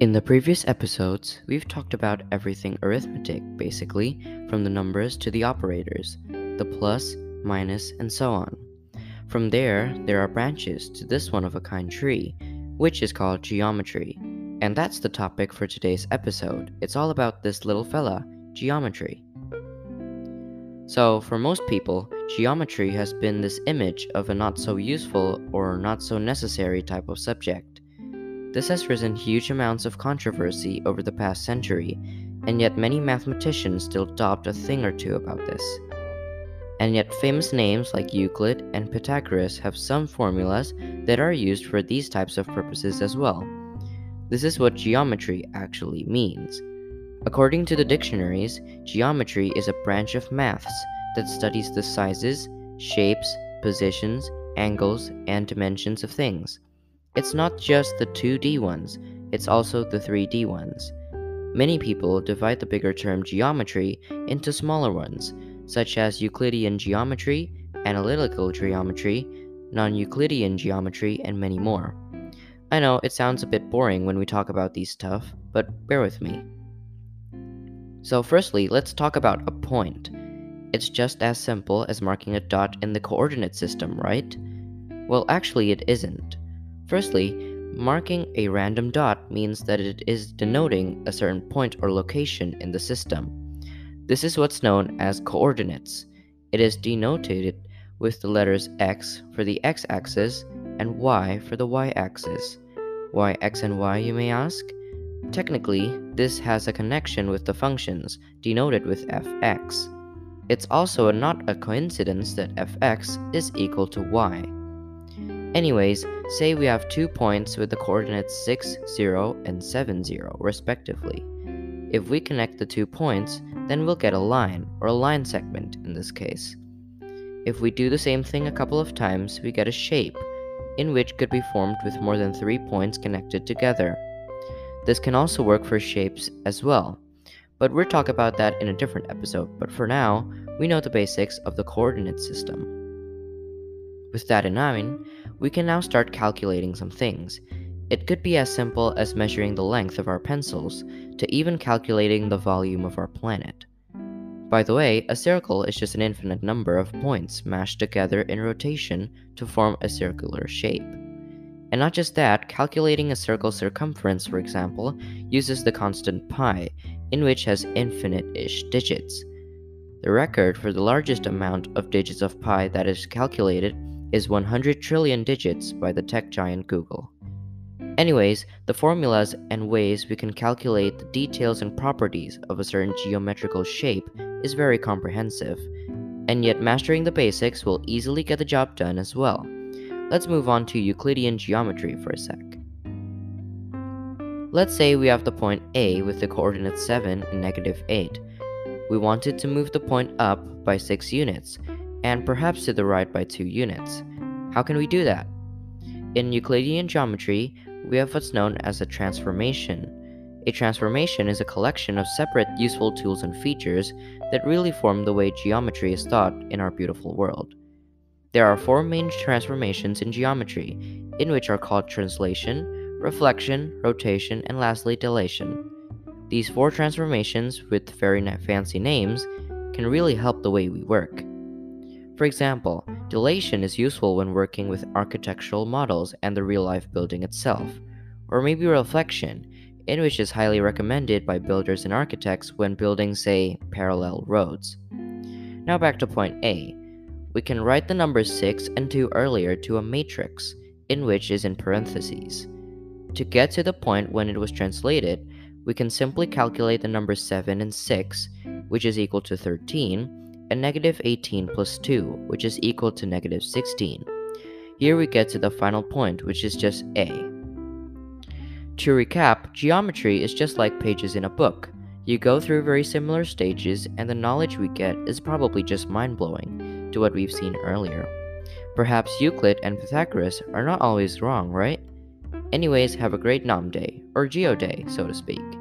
In the previous episodes, we've talked about everything arithmetic, basically, from the numbers to the operators, the plus, minus, and so on. From there, there are branches to this one of a kind tree, which is called geometry. And that's the topic for today's episode. It's all about this little fella, geometry. So, for most people, geometry has been this image of a not so useful or not so necessary type of subject. This has risen huge amounts of controversy over the past century, and yet many mathematicians still doubt a thing or two about this. And yet, famous names like Euclid and Pythagoras have some formulas that are used for these types of purposes as well. This is what geometry actually means. According to the dictionaries, geometry is a branch of maths that studies the sizes, shapes, positions, angles, and dimensions of things. It's not just the 2D ones, it's also the 3D ones. Many people divide the bigger term geometry into smaller ones, such as Euclidean geometry, analytical geometry, non Euclidean geometry, and many more. I know it sounds a bit boring when we talk about these stuff, but bear with me. So, firstly, let's talk about a point. It's just as simple as marking a dot in the coordinate system, right? Well, actually, it isn't. Firstly, marking a random dot means that it is denoting a certain point or location in the system. This is what's known as coordinates. It is denoted with the letters x for the x axis and y for the y axis. Why x and y, you may ask? Technically, this has a connection with the functions, denoted with fx. It's also not a coincidence that fx is equal to y. Anyways, say we have two points with the coordinates 6, 0, and 7, 0, respectively. If we connect the two points, then we'll get a line, or a line segment in this case. If we do the same thing a couple of times, we get a shape, in which could be formed with more than three points connected together. This can also work for shapes as well, but we'll talk about that in a different episode. But for now, we know the basics of the coordinate system. With that in mind, we can now start calculating some things. It could be as simple as measuring the length of our pencils, to even calculating the volume of our planet. By the way, a circle is just an infinite number of points mashed together in rotation to form a circular shape. And not just that, calculating a circle's circumference, for example, uses the constant pi, in which has infinite ish digits. The record for the largest amount of digits of pi that is calculated is 100 trillion digits by the tech giant Google. Anyways, the formulas and ways we can calculate the details and properties of a certain geometrical shape is very comprehensive, and yet mastering the basics will easily get the job done as well. Let's move on to Euclidean geometry for a sec. Let's say we have the point A with the coordinates 7 and negative 8. We wanted to move the point up by 6 units, and perhaps to the right by 2 units. How can we do that? In Euclidean geometry, we have what's known as a transformation. A transformation is a collection of separate useful tools and features that really form the way geometry is thought in our beautiful world. There are four main transformations in geometry, in which are called translation, reflection, rotation, and lastly dilation. These four transformations, with very fancy names, can really help the way we work. For example, dilation is useful when working with architectural models and the real life building itself, or maybe reflection, in which is highly recommended by builders and architects when building, say, parallel roads. Now back to point A. We can write the numbers 6 and 2 earlier to a matrix, in which is in parentheses. To get to the point when it was translated, we can simply calculate the numbers 7 and 6, which is equal to 13, and negative 18 plus 2, which is equal to negative 16. Here we get to the final point, which is just a. To recap, geometry is just like pages in a book. You go through very similar stages, and the knowledge we get is probably just mind blowing to what we've seen earlier. Perhaps Euclid and Pythagoras are not always wrong, right? Anyways, have a great Nom Day, or Geo Day, so to speak.